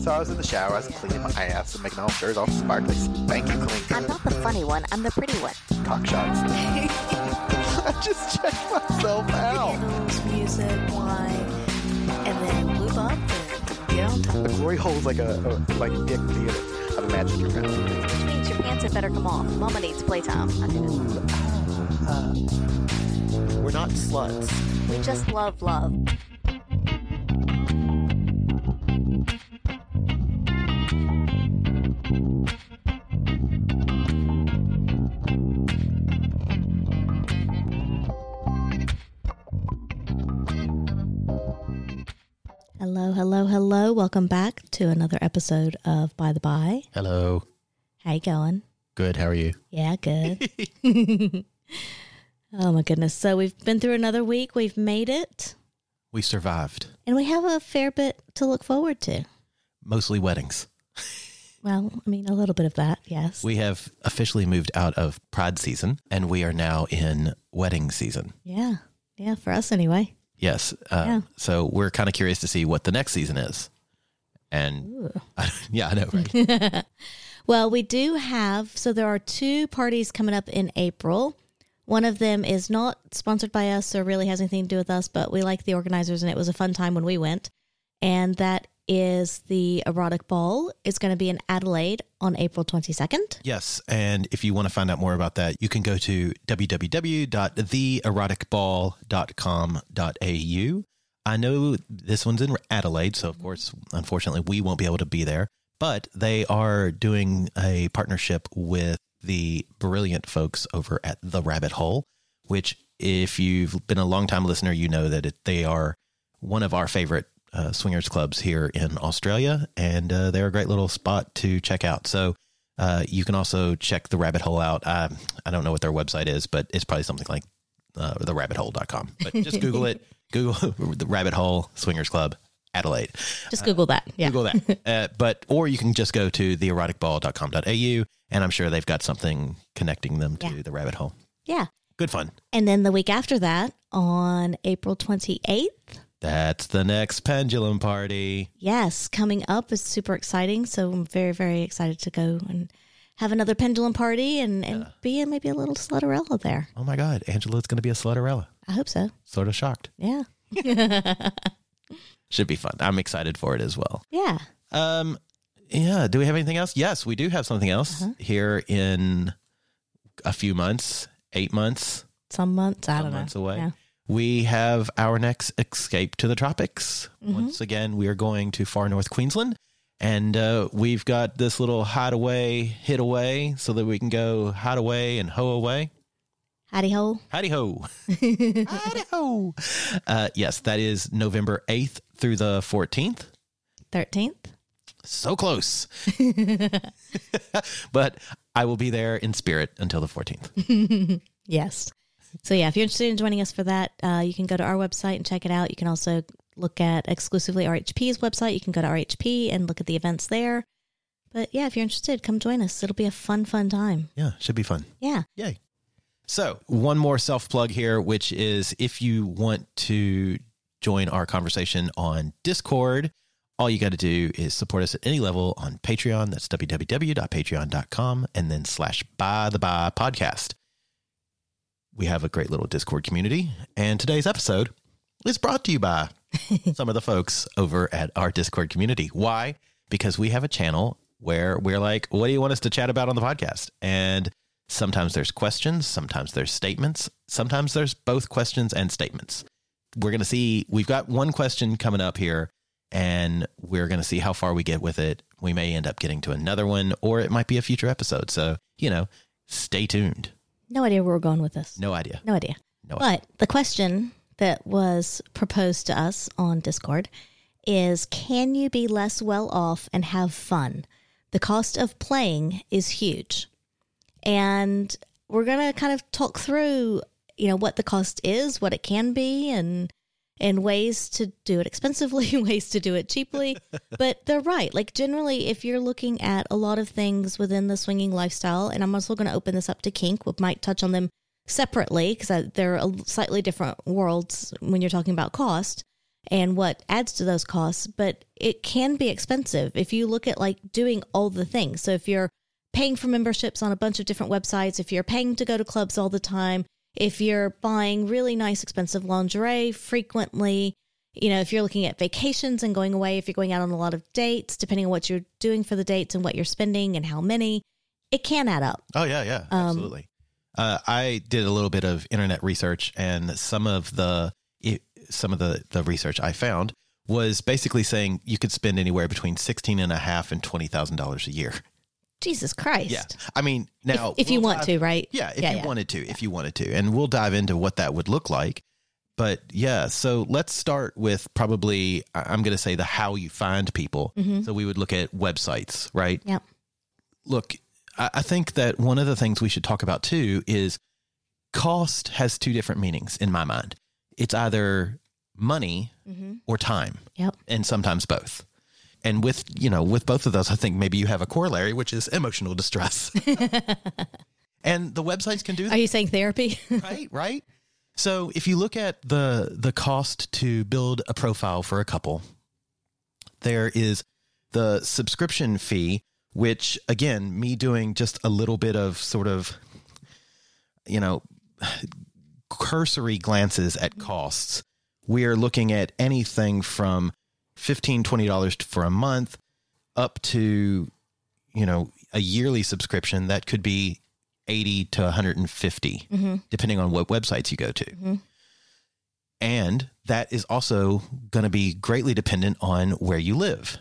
So I was in the shower, I was cleaning my ass and making all sure it's all sparkly, spanky clean. I'm not the funny one, I'm the pretty one. Cock shots. I just checked myself out. Candles, music, wine, and then move up and get on top. The glory hole is like a, a like dick theater. I've imagined your mouth. Which means your pants had better come off. Mama needs playtime. I do. Uh, we're not sluts. We just love love. Hello, hello, hello. Welcome back to another episode of By the Bi. Hello. How you going? Good. How are you? Yeah, good. oh my goodness. So we've been through another week. We've made it. We survived. And we have a fair bit to look forward to. Mostly weddings. Well, I mean, a little bit of that, yes. We have officially moved out of Pride season and we are now in wedding season. yeah. Yeah, for us anyway. Yes. Uh, Yeah. So we're kind of curious to see what the next season is. And yeah, I know, right? Well, we do have, so there are two parties coming up in April. One of them is not sponsored by us or really has anything to do with us, but we like the organizers and it was a fun time when we went. And that is the Erotic Ball. It's going to be in Adelaide on April 22nd. yes. And if you want to find out more about that, you can go to www.theeroticball.com.au. I know this one's in Adelaide, so of course, unfortunately, we won't be able to be there, but they are doing a partnership with the brilliant folks over at The Rabbit Hole, which, if you've been a long time listener, you know that it, they are one of our favorite uh, swingers clubs here in Australia, and uh, they're a great little spot to check out. So uh, you can also check the rabbit hole out. I, I don't know what their website is, but it's probably something like uh, therabbithole.com. But just Google it. Google the rabbit hole swingers club Adelaide. Just Google that. Yeah. Google that. uh, but or you can just go to theeroticball.com.au, and I'm sure they've got something connecting them to Yeah. the rabbit hole. Yeah. Good fun. And then the week after that, on April 28th, That's the next pendulum party. yes, coming up is super exciting. So I'm very, very excited to go and have another pendulum party and, and be in maybe a little slutterella there. Oh my God, Angela's going to be a slutterella. I hope so. Sort of shocked. Yeah. Should be fun. I'm excited for it as well. Yeah. Um, yeah. Do we have anything else? Yes, we do have something else Uh-huh. here in a few months, eight months, Some months, I some don't know. months away. Yeah. We have our next escape to the tropics. Mm-hmm. Once again, we are going to far north Queensland. And uh, we've got this little hideaway, hid away, so that we can go hide away and hoe away. Howdy ho. Howdy ho. Howdy ho. Uh, yes, that is November 8th through the 14th. 13th. So close. but I will be there in spirit until the 14th. Yes. So yeah, if you're interested in joining us for that, uh, you can go to our website and check it out. You can also look at exclusively RHP's website. You can go to RHP and look at the events there. But yeah, if you're interested, come join us. It'll be a fun, fun time. Yeah, should be fun. Yeah. Yay. So, one more self plug here, which is if you want to join our conversation on Discord, all you got to do is support us at any level on Patreon. That's www.patreon.com and then slash by the bi podcast. We have a great little Discord community. And today's episode is brought to you by some of the folks over at our Discord community. Why? Because we have a channel where we're like, what do you want us to chat about on the podcast? And sometimes there's questions, sometimes there's statements, sometimes there's both questions and statements. We're going to see, we've got one question coming up here, and we're going to see how far we get with it. We may end up getting to another one, or it might be a future episode. So, you know, stay tuned. No idea where we're going with this. No idea. No idea. No idea. But the question that was proposed to us on Discord is can you be less well off and have fun? The cost of playing is huge. And we're going to kind of talk through, you know, what the cost is, what it can be and and ways to do it expensively, ways to do it cheaply. but they're right. Like generally if you're looking at a lot of things within the swinging lifestyle and I'm also going to open this up to kink, we might touch on them separately because they're a slightly different worlds when you're talking about cost and what adds to those costs, but it can be expensive if you look at like doing all the things. So if you're paying for memberships on a bunch of different websites, if you're paying to go to clubs all the time, if you're buying really nice expensive lingerie frequently, you know, if you're looking at vacations and going away, if you're going out on a lot of dates, depending on what you're doing for the dates and what you're spending and how many, it can add up. Oh yeah, yeah, absolutely. Uh, I did a little bit of internet research, and some of the it, some of the the research I found was basically saying you could spend anywhere between sixteen and a half and twenty thousand dollars a year. Jesus Christ. Yeah, I mean now if, if you we'll want dive- to, right? Yeah, if Yeah, you yeah. wanted to, if you wanted to, and we'll dive into what that would look like. But yeah, so let's start with probably I'm going to say the how you find people. Mm-hmm. So we would look at websites, right? Yep. look, I, I think that one of the things we should talk about too is cost has two different meanings in my mind. It's either money Mm-hmm. or time, Yep. and sometimes both. And with you know, with both of those, I think maybe you have a corollary, which is emotional distress. and the websites can do that Are you saying therapy? right right so if you look at the the cost to build a profile for a couple there is the subscription fee which again me doing just a little bit of sort of you know cursory glances at costs we are looking at anything from 15 20 dollars for a month up to you know a yearly subscription that could be 80 to 150 depending on what websites you go to. And that is also going to be greatly dependent on where you live.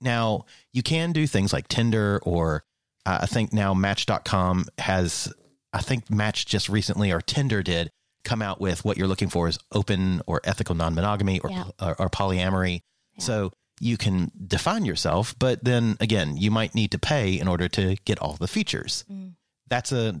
Now you can do things like tinder or uh, i think now match.com has i think match just recently or tinder did come out with what you're looking for is open or ethical non-monogamy or, Yeah. or, or polyamory so you can define yourself but then again you might need to pay in order to get all the features mm. that's a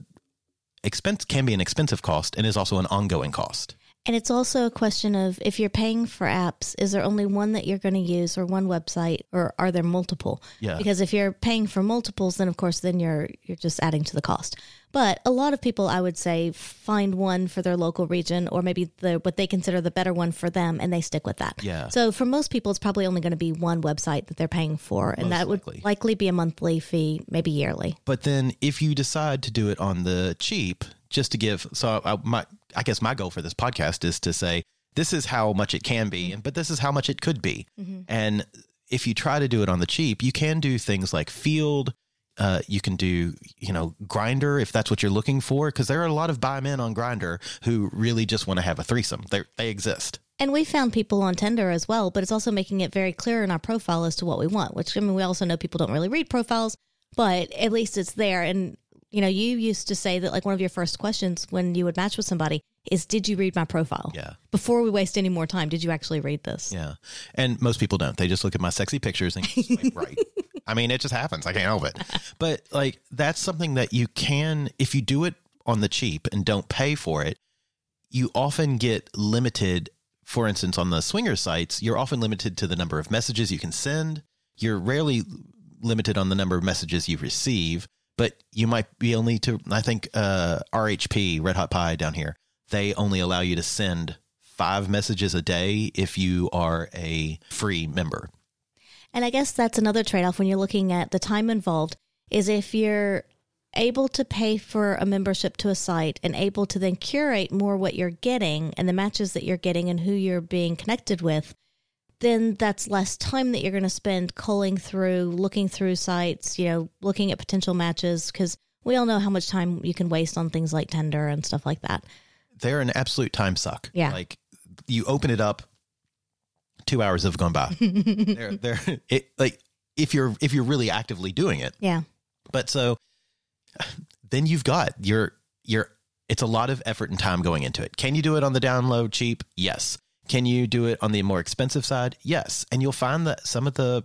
expense can be an expensive cost and is also an ongoing cost And it's also a question of if you're paying for apps, is there only one that you're going to use or one website or are there multiple? Yeah. Because if you're paying for multiples, then of course then you're you're just adding to the cost. But a lot of people I would say find one for their local region or maybe the what they consider the better one for them and they stick with that. Yeah. So for most people it's probably only going to be one website that they're paying for and Most that would likely. likely be a monthly fee, maybe yearly. But then if you decide to do it on the cheap, just to give, so I, my, I guess my goal for this podcast is to say, this is how much it can be, and but this is how much it could be. Mm-hmm. And if you try to do it on the cheap, you can do things like Feeld. Uh, you can do, you know, Grindr if that's what you're looking for, because there are a lot of bi men on Grindr who really just want to have a threesome. They they exist. And we found people on Tinder as well, but it's also making it very clear in our profile as to what we want, which I mean, we also know people don't really read profiles, but at least it's there. And, you know, you used to say that like one of your first questions when you would match with somebody is, Did you read my profile? Yeah. Before we waste any more time, did you actually read this? Yeah. And most people don't. They just look at my sexy pictures and swipe right. I mean, it just happens. I can't help it. But like that's something that you can if you do it on the cheap and don't pay for it, you often get limited. For instance, on the swinger sites, you're often limited to the number of messages you can send. You're rarely limited on the number of messages you receive, but you might be only to I think uh RHP, Red Hot Pie down here, they only allow you to send five messages a day if you are a free member. And I guess that's another trade off when you're looking at the time involved is if you're able to pay for a membership to a site and able to then curate more what you're getting and the matches that you're getting and who you're being connected with, then that's less time that you're going to spend culling through, looking through sites, you know, looking at potential matches because we all know how much time you can waste on things like Tinder and stuff like that. They're an absolute time suck. Yeah. Like you open it up, two hours have gone by. they're they're it like if you're if you're really actively doing it. Yeah. But so then you've got your your it's a lot of effort and time going into it. Can you do it on the download cheap? Yes. Can you do it on the more expensive side? Yes. And you'll find that some of the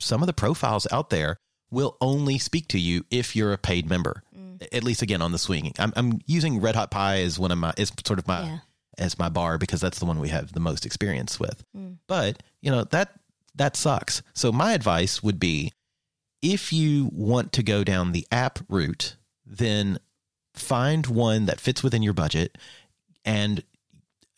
some of the profiles out there will only speak to you if you're a paid member. Mm. At least again on the swinging. I'm, I'm using Red Hot Pie as one of my is sort of my Yeah. As my bar because that's the one we have the most experience with. But you know that that sucks. So my advice would be if you want to go down the app route, then find one that fits within your budget and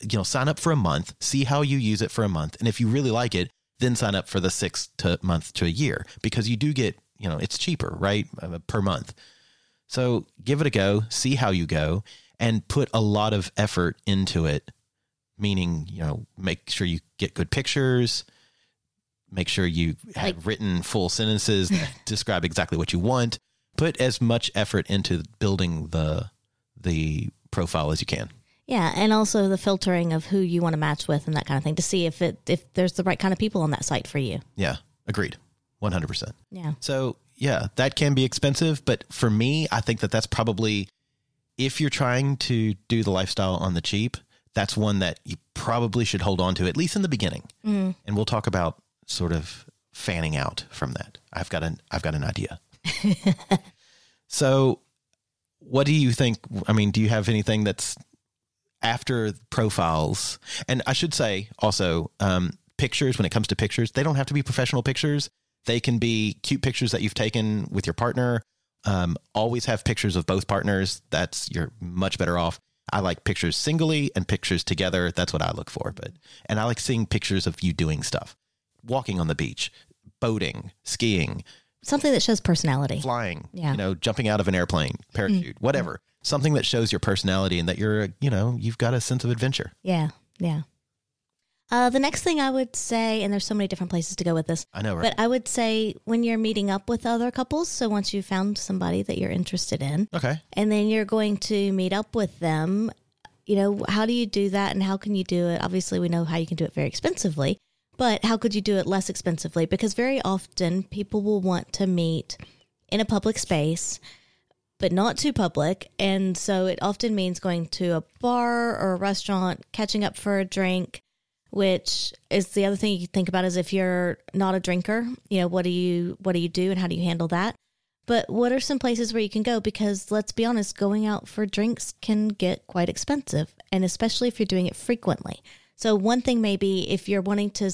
you know sign up for a month see how you use it for a month and if you really like it then sign up for the six to month to a year because you do get you know it's cheaper right uh, per month so give it a go see how you go and put a lot of effort into it meaning you know make sure you get good pictures make sure you have Like- written full sentences that describe exactly what you want put as much effort into building the the profile as you can Yeah, and also the filtering of who you want to match with and that kind of thing to see if it if there's the right kind of people on that site for you. yeah agreed 100% Yeah. so yeah that can be expensive but for me i think that that's probably if you're trying to do the lifestyle on the cheap that's one that you probably should hold on to at least in the beginning. And we'll talk about sort of fanning out from that. I've got an i've got an idea. So what do you think i mean do you have anything that's after profiles? And i should say also um, pictures when it comes to pictures they don't have to be professional pictures. They can be cute pictures that you've taken with your partner um, always have pictures of both partners that's you're much better off i like pictures singly and pictures together that's what i look for but and i like seeing pictures of you doing stuff walking on the beach boating skiing Something that shows personality. flying, Yeah. you know, jumping out of an airplane, parachute, whatever. Something that shows your personality and that you're, you know, you've got a sense of adventure. Yeah. Yeah. Uh, the next thing I would say, and there's so many different places to go with this, I know, right? but I would say when you're meeting up with other couples, so once you've found somebody that you're interested in, okay. and then you're going to meet up with them, you know, how do you do that and how can you do it? Obviously, we know how you can do it very expensively, but how could you do it less expensively? Because very often people will want to meet in a public space, but not too public. And so it often means going to a bar or a restaurant, catching up for a drink, which is the other thing you think about is if you're not a drinker, you know, what do you what do you do and how do you handle that? But what are some places where you can go? Because let's be honest, going out for drinks can get quite expensive, and especially if you're doing it frequently. So, one thing maybe if you're wanting to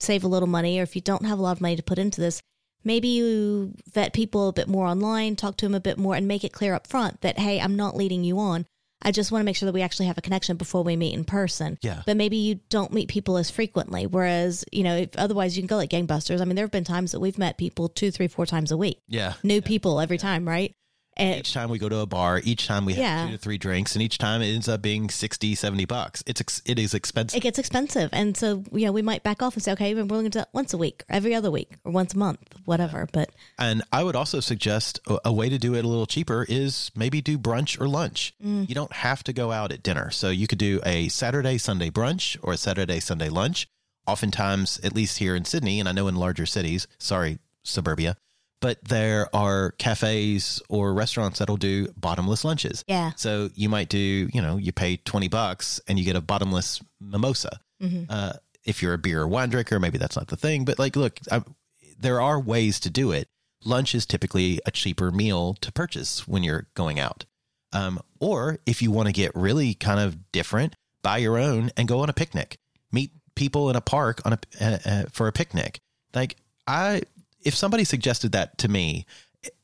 save a little money, or if you don't have a lot of money to put into this, maybe you vet people a bit more online, talk to them a bit more, and make it clear up front that, hey, I'm not leading you on. I just want to make sure that we actually have a connection before we meet in person. Yeah. But maybe you don't meet people as frequently. Whereas, you know, if otherwise you can go like gangbusters. I mean, there have been times that we've met people two, three, four times a week Yeah. new people every time, right? And Each time we go to a bar, each time we have Yeah. two to three drinks, and each time it ends up being 60, 70 bucks. It's ex- it is expensive. it gets expensive. And so, you know, we might back off and say, okay, we're willing to do that once a week or every other week or once a month, whatever. But And I would also suggest a, a way to do it a little cheaper is maybe do brunch or lunch. Mm. You don't have to go out at dinner. So you could do a Saturday, Sunday brunch or a Saturday, Sunday lunch. Oftentimes, at least here in Sydney, and I know in larger cities, sorry, suburbia, but there are cafes or restaurants that'll do bottomless lunches. yeah, So you might do, you know, you pay 20 bucks and you get a bottomless mimosa. Uh, if you're a beer or wine drinker, maybe that's not the thing. But like, look, I, there are ways to do it. Lunch is typically a cheaper meal to purchase when you're going out. Um, or if you want to get really kind of different, buy your own and go on a picnic. Meet people in a park on a uh, uh, for a picnic. Like I, if somebody suggested that to me,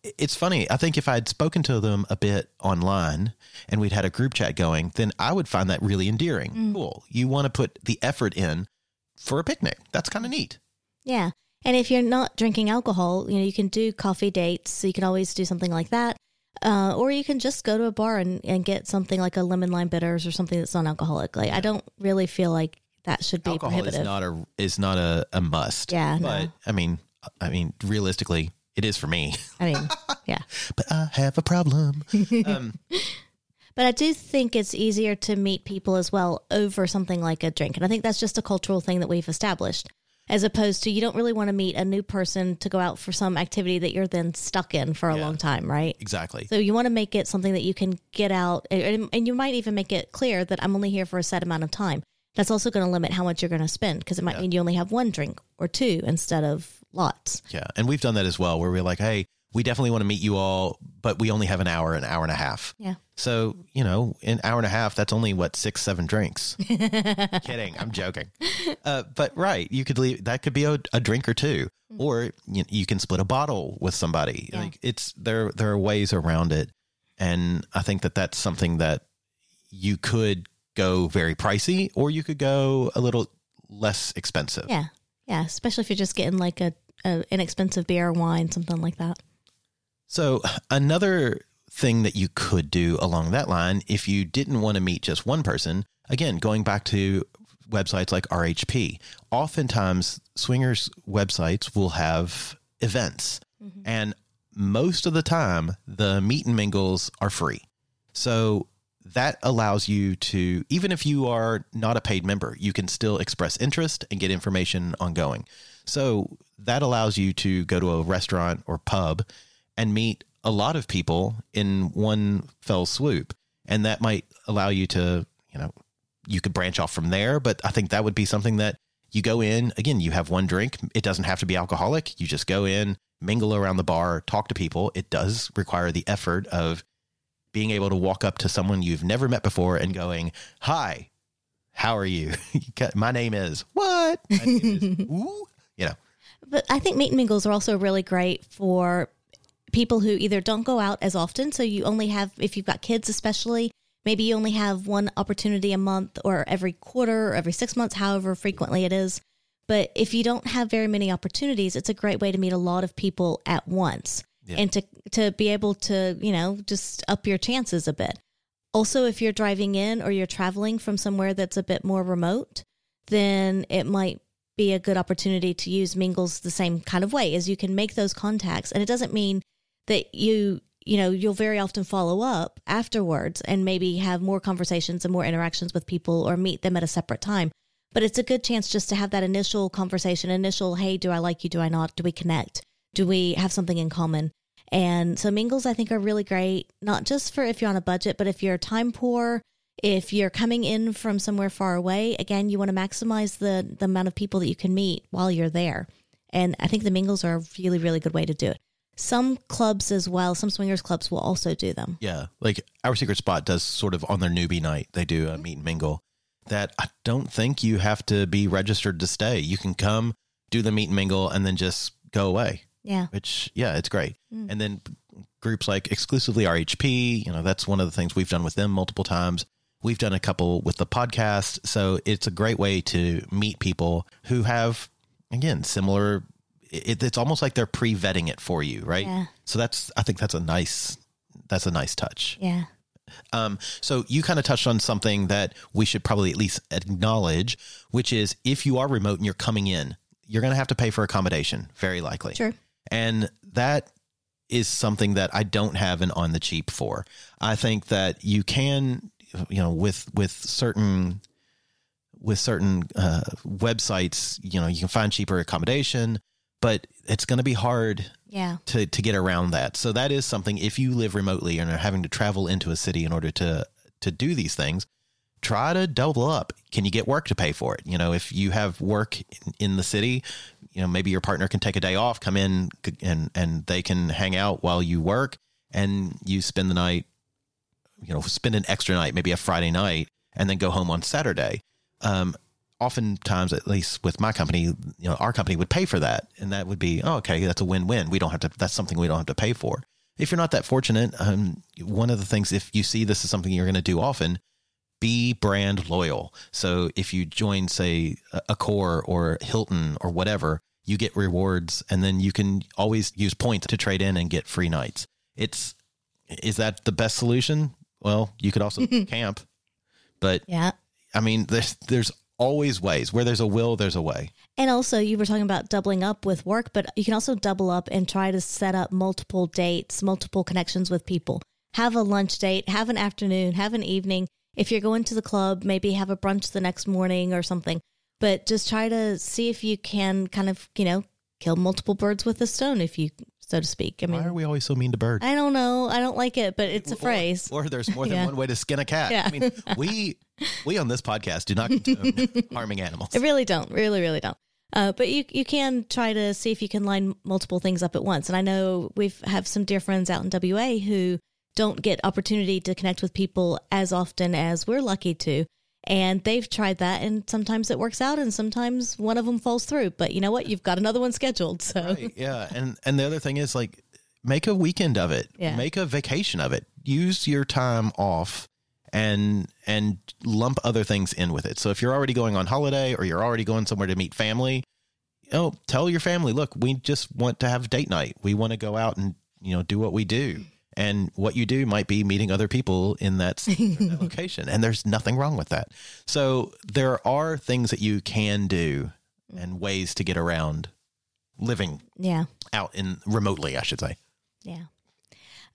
it's funny. I think if I'd spoken to them a bit online and we'd had a group chat going, then I would find that really endearing. Cool. You want to put the effort in for a picnic. That's kind of neat. yeah. And if you're not drinking alcohol, you know, you can do coffee dates. So you can always do something like that. Uh, or you can just go to a bar and, and get something like a lemon lime bitters or something that's non-alcoholic. Like I don't really feel like that should be Alcohol prohibitive. is not a is not a, a must. Yeah, no. But I mean, I mean, realistically, it is for me. I mean, yeah. but I have a problem. um, But I do think it's easier to meet people as well over something like a drink. And I think that's just a cultural thing that we've established. as opposed to you don't really want to meet a new person to go out for some activity that you're then stuck in for a Yeah. long time, right? Exactly. So you want to make it something that you can get out, and, and you might even make it clear that I'm only here for a set amount of time. That's also going to limit how much you're going to spend because it might mean you only have one drink or two instead of lots. Yeah. And we've done that as well, where we're like, hey, we definitely want to meet you all, but we only have an hour, an hour and a half. Yeah. So, you know, an hour and a half, that's only what, six, seven drinks. Kidding. I'm joking. Uh, but right. You could leave, that could be a, a drink or two, or you, you can split a bottle with somebody. Yeah. Like it's, there, there are ways around it. And I think that that's something that you could go very pricey or you could go a little less expensive. Yeah. Yeah. Especially if you're just getting like a, a inexpensive beer or wine, something like that. So, another thing that you could do along that line, if you didn't want to meet just one person, again, going back to websites like RHP, oftentimes swingers websites will have events. Mm-hmm. And most of the time, the meet and mingles are free. So, that allows you to, even if you are not a paid member, you can still express interest and get information ongoing. So that allows you to go to a restaurant or pub and meet a lot of people in one fell swoop. And that might allow you to, you know, you could branch off from there. But I think that would be something that you go in, again, you have one drink. It doesn't have to be alcoholic. You just go in, mingle around the bar, talk to people. It does require the effort of being able to walk up to someone you've never met before and going, Hi, how are you? My name is what? My name is, Ooh, you know, But I think meet and mingles are also really great for people who either don't go out as often. So you only have, if you've got kids, especially, maybe you only have one opportunity a month or every quarter or every six months, however frequently it is. But if you don't have very many opportunities, it's a great way to meet a lot of people at once Yeah. and to, to be able to, you know, just up your chances a bit. Also, if you're driving in or you're traveling from somewhere that's a bit more remote, then it might be a good opportunity to use mingles the same kind of way as you can make those contacts. And it doesn't mean that you you know you'll very often follow up afterwards and maybe have more conversations and more interactions with people or meet them at a separate time. But it's a good chance just to have that initial conversation initial hey do i like you? Do i not? Do we connect? Do we have something in common? And so mingles i think are really great not just for if you're on a budget but if you're time poor if you're coming in from somewhere far away again you want to maximize the the amount of people that you can meet while you're there and i think the mingles are a really really good way to do it some clubs as well some swingers clubs will also do them Yeah, like our secret spot does sort of on their newbie night. They do a mm-hmm. meet and mingle that I don't think you have to be registered to stay. You can come do the meet and mingle and then just go away. yeah Which yeah, it's great. Mm. And then groups like exclusively RHP, you know, that's one of the things we've done with them multiple times. We've done a couple with the podcast, so it's a great way to meet people who have again similar. It, it's almost like they're pre-vetting it for you, right? Yeah. So that's I think that's a nice that's a nice touch. yeah Um, so you kind of touched on something that we should probably at least acknowledge, which is if you are remote and you're coming in, you're going to have to pay for accommodation, very likely. Sure. And that is something that I don't have an on the cheap for. I think that you can, you know, with with certain with certain uh, websites, you know, you can find cheaper accommodation, but it's going to be hard yeah to to get around that. So that is something if you live remotely and are having to travel into a city in order to to do these things, try to double up. Can you get work to pay for it? You know, if you have work in, in the city, you know, maybe your partner can take a day off, come in and and they can hang out while you work and you spend the night, you know, spend an extra night, maybe a Friday night and then go home on Saturday. Um oftentimes at least with my company you know our company would pay for that and that would be oh, okay that's a win-win. We don't have to that's something we don't have to pay for. If you're not that fortunate um, one of the things if you see this is something you're going to do often be brand loyal. So if you join say Accor or hilton or whatever you get rewards and then you can always use points to trade in and get free nights. It's is that the best solution well you could also camp but yeah I mean, there's there's always ways. Where there's a will, there's a way. And also, you were talking about doubling up with work, but you can also double up and try to set up multiple dates, multiple connections with people. Have a lunch date, have an afternoon, have an evening. If you're going to the club, maybe have a brunch the next morning or something. but just try to see if you can kind of, you know, kill multiple birds with a stone, if you, so to speak. I mean, Why are we always so mean to birds? I don't know. I don't like it, but it's a Or- phrase. Or, there's more than Yeah. one way to skin a cat. Yeah. I mean, we we on this podcast do not condone harming animals. I really don't. Really, really don't. Uh, but you you can try to see if you can line multiple things up at once. And I know we've have some dear friends out in WA who don't get opportunity to connect with people as often as we're lucky to. And they've tried that, and sometimes it works out, and sometimes one of them falls through. But you know what? You've got another one scheduled, so Right, yeah, and and the other thing is like make a weekend of it. Yeah. Make a vacation of it. Use your time off and and lump other things in with it. So if you're already going on holiday or you're already going somewhere to meet family, oh, tell your family, look, we just want to have date night. We want to go out and, you know, do what we do. And what you do might be meeting other people in that, in that location. And there's nothing wrong with that. So there are things that you can do and ways to get around living yeah. out in remotely, I should say. Yeah.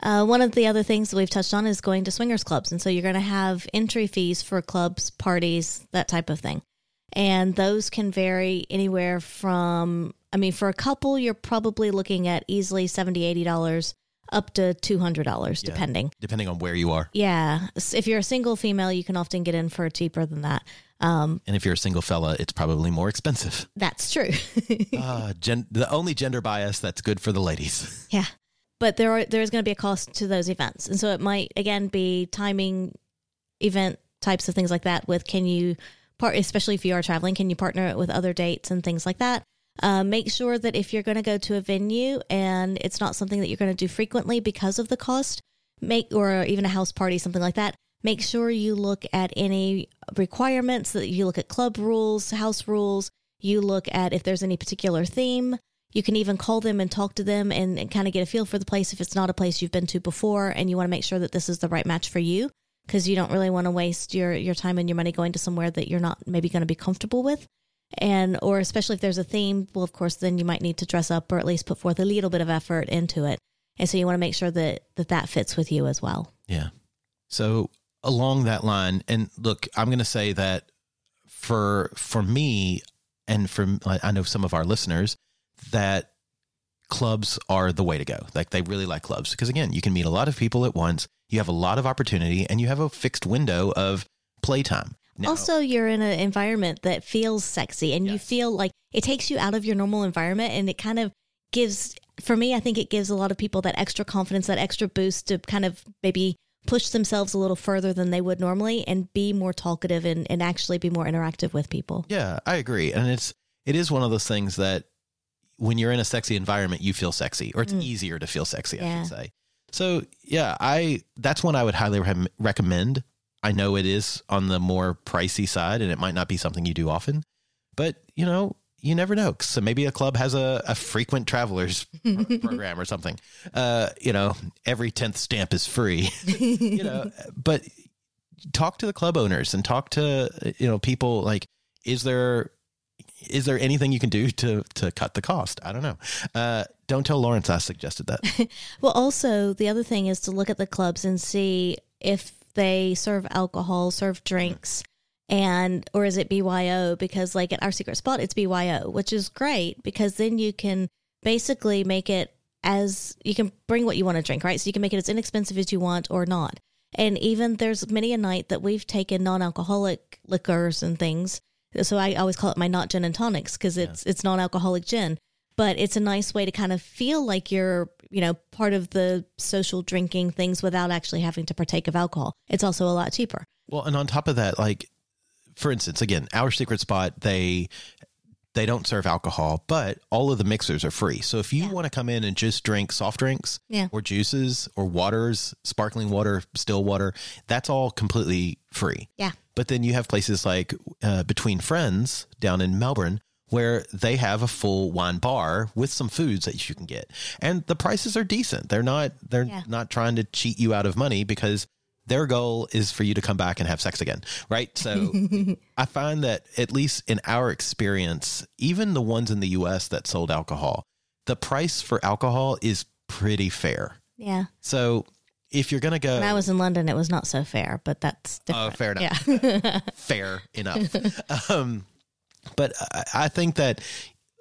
Uh, one of the other things that we've touched on is going to swingers clubs. And so you're going to have entry fees for clubs, parties, that type of thing. And those can vary anywhere from, I mean, for a couple, you're probably looking at easily $70, $80 up to $200, depending. Depending on where you are. Yeah. If you're a single female, you can often get in for cheaper than that. Um, And if you're a single fella, it's probably more expensive. that's true. Uh, gen- the only gender bias that's good for the ladies. Yeah. But there are there's going to be a cost to those events. And so it might again be timing event types of things like that with can you part especially if you are traveling, can you partner it with other dates and things like that? Uh, make sure that if you're going to go to a venue and it's not something that you're going to do frequently because of the cost, make or even a house party, something like that. Make sure you look at any requirements that you look at club rules, house rules. You look at if there's any particular theme. You can even call them and talk to them and, and kind of get a feel for the place if it's not a place you've been to before and you want to make sure that this is the right match for you because you don't really want to waste your, your time and your money going to somewhere that you're not maybe going to be comfortable with. And, or especially if there's a theme, well, of course, then you might need to dress up or at least put forth a little bit of effort into it. And so you want to make sure that that, that fits with you as well. Yeah. So along that line, and look, I'm going to say that for for me, and for I know some of our listeners, that clubs are the way to go. Like they really like clubs because again, you can meet a lot of people at once. You have a lot of opportunity, and you have a fixed window of playtime. Now- Also, you're in an environment that feels sexy and you feel like it takes you out of your normal environment and it kind of gives, for me, I think it gives a lot of people that extra confidence, that extra boost to kind of maybe push themselves a little further than they would normally and be more talkative and, and actually be more interactive with people. Yeah, I agree. And it's it is one of those things that when you're in a sexy environment, you feel sexy, or it's easier to feel sexy, I Mm. Yeah. should say. So yeah, I that's one I would highly re- recommend. I know it is on the more pricey side, and it might not be something you do often, but you know, you never know. So maybe a club has a, a frequent travelers program or something. Uh, you know, every tenth stamp is free. you know, but talk to the club owners and talk to you know people like is there is there anything you can do to to cut the cost i don't know uh don't tell lawrence i suggested that Well, also, the other thing is to look at the clubs and see if they serve alcohol, serve drinks, and or is it BYO? Because like at our secret spot, it's BYO, which is great because then you can basically make it as you can bring what you want to drink, right? So you can make it as inexpensive as you want or not. And even there's many a night that we've taken non-alcoholic liquors and things. So I always call it my not gin and tonics because it's it's non-alcoholic gin but it's a nice way to kind of feel like you're, you know, part of the social drinking things without actually having to partake of alcohol. It's also a lot cheaper. well and on top of that like for instance again our secret spot they they don't serve alcohol but all of the mixers are free so if you want to come in and just drink soft drinks Yeah. or juices or waters sparkling water still water that's all completely free Yeah. But then you have places like uh, Between Friends down in Melbourne where they have a full wine bar with some foods that you can get. And the prices are decent. They're not they're Yeah. not trying to cheat you out of money because their goal is for you to come back and have sex again, right? So I find that at least in our experience, even the ones in the US that sold alcohol, the price for alcohol is pretty fair. Yeah. So if you're going to go When I was in London, it was not so fair, but that's Oh, different. fair enough. Yeah. fair enough. um, But I, I think that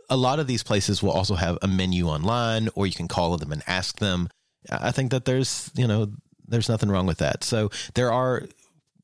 a lot of these places will also have a menu online, or you can call them and ask them. I think that there's you know there's nothing wrong with that. So there are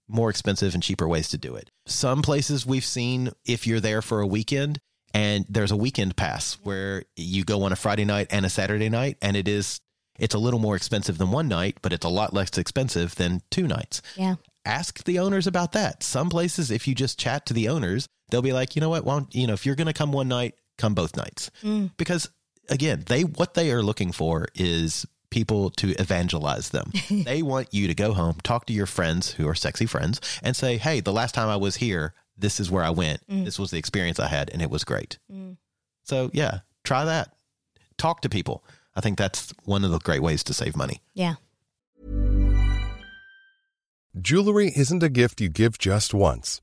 more expensive and cheaper ways to do it. Some places we've seen if you're there for a weekend and there's a weekend pass where you go on a Friday night and a Saturday night and it is it's a little more expensive than one night, but it's a lot less expensive than two nights. Yeah. Ask the owners about that. Some places if you just chat to the owners, they'll be like, "You know what? Why don't, you know, if you're going to come one night, come both nights." Mm. Because again, they what they are looking for is people to evangelize them. they want you to go home, talk to your friends who are sexy friends and say, "Hey, the last time I was here, this is where I went. Mm. This was the experience I had and it was great." Mm. So, yeah, try that. Talk to people. I think that's one of the great ways to save money. Yeah. Jewelry isn't a gift you give just once.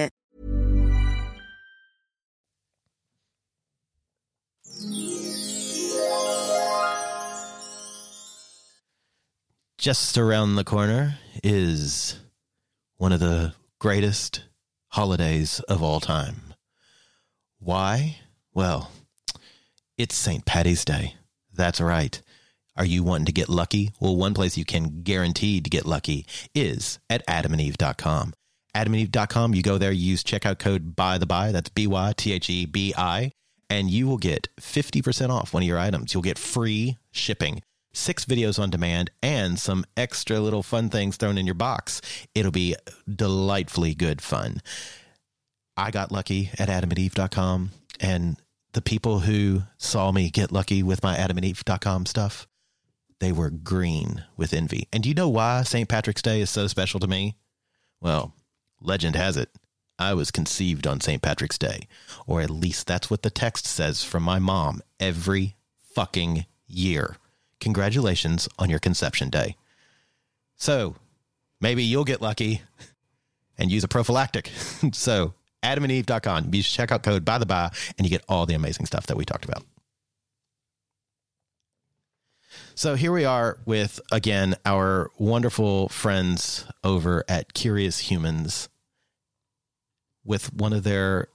Just around the corner is one of the greatest holidays of all time. Why? Well, it's St. Patty's Day. That's right. Are you wanting to get lucky? Well, one place you can guarantee to get lucky is at adamandeve.com. Adamandeve.com, you go there, you use checkout code by the bi, that's B Y T H E B I, and you will get 50% off one of your items. You'll get free shipping, six videos on demand, and some extra little fun things thrown in your box. It'll be delightfully good fun. I got lucky at adamandeve.com, and the people who saw me get lucky with my adamandeve.com stuff, they were green with envy. And do you know why St. Patrick's Day is so special to me? Well, legend has it, I was conceived on St. Patrick's Day, or at least that's what the text says from my mom every fucking year. Congratulations on your conception day. So maybe you'll get lucky and use a prophylactic. so adamandeve.com, use checkout code by the bi, and you get all the amazing stuff that we talked about. So here we are with again our wonderful friends over at Curious Humans with one of their